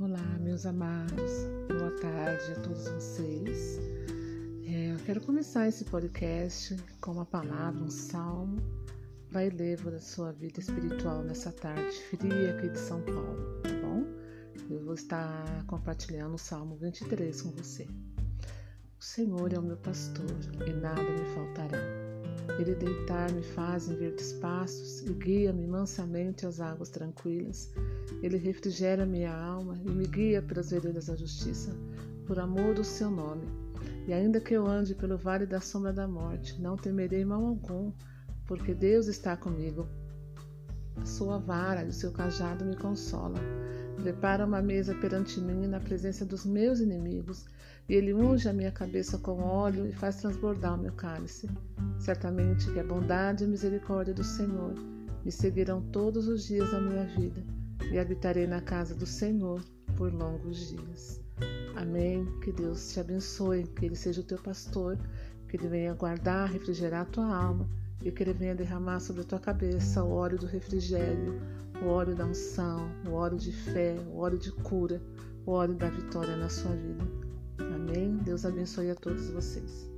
Olá, meus amados, boa tarde a todos vocês. É, eu quero começar esse podcast com uma palavra, um salmo vai levar da sua vida espiritual nessa tarde fria aqui de São Paulo, tá bom? Eu vou estar compartilhando o Salmo 23 com você. O Senhor é o meu pastor e nada me faltará. Ele deitar-me faz em verdes pastos e guia-me mansamente às águas tranquilas. Ele refrigera minha alma e me guia pelas veredas da justiça, por amor do seu nome. E ainda que eu ande pelo vale da sombra da morte, não temerei mal algum, porque Deus está comigo. A sua vara e o seu cajado me consolam. Prepara uma mesa perante mim na presença dos meus inimigos, e ele unge a minha cabeça com óleo e faz transbordar o meu cálice. Certamente que a bondade e a misericórdia do Senhor me seguirão todos os dias da minha vida, e habitarei na casa do Senhor por longos dias. Amém. Que Deus te abençoe, que Ele seja o teu pastor, que Ele venha guardar, refrigerar a tua alma e que Ele venha derramar sobre a tua cabeça o óleo do refrigério, o óleo da unção, o óleo de fé, o óleo de cura, o óleo da vitória na sua vida. Amém? Deus abençoe a todos vocês.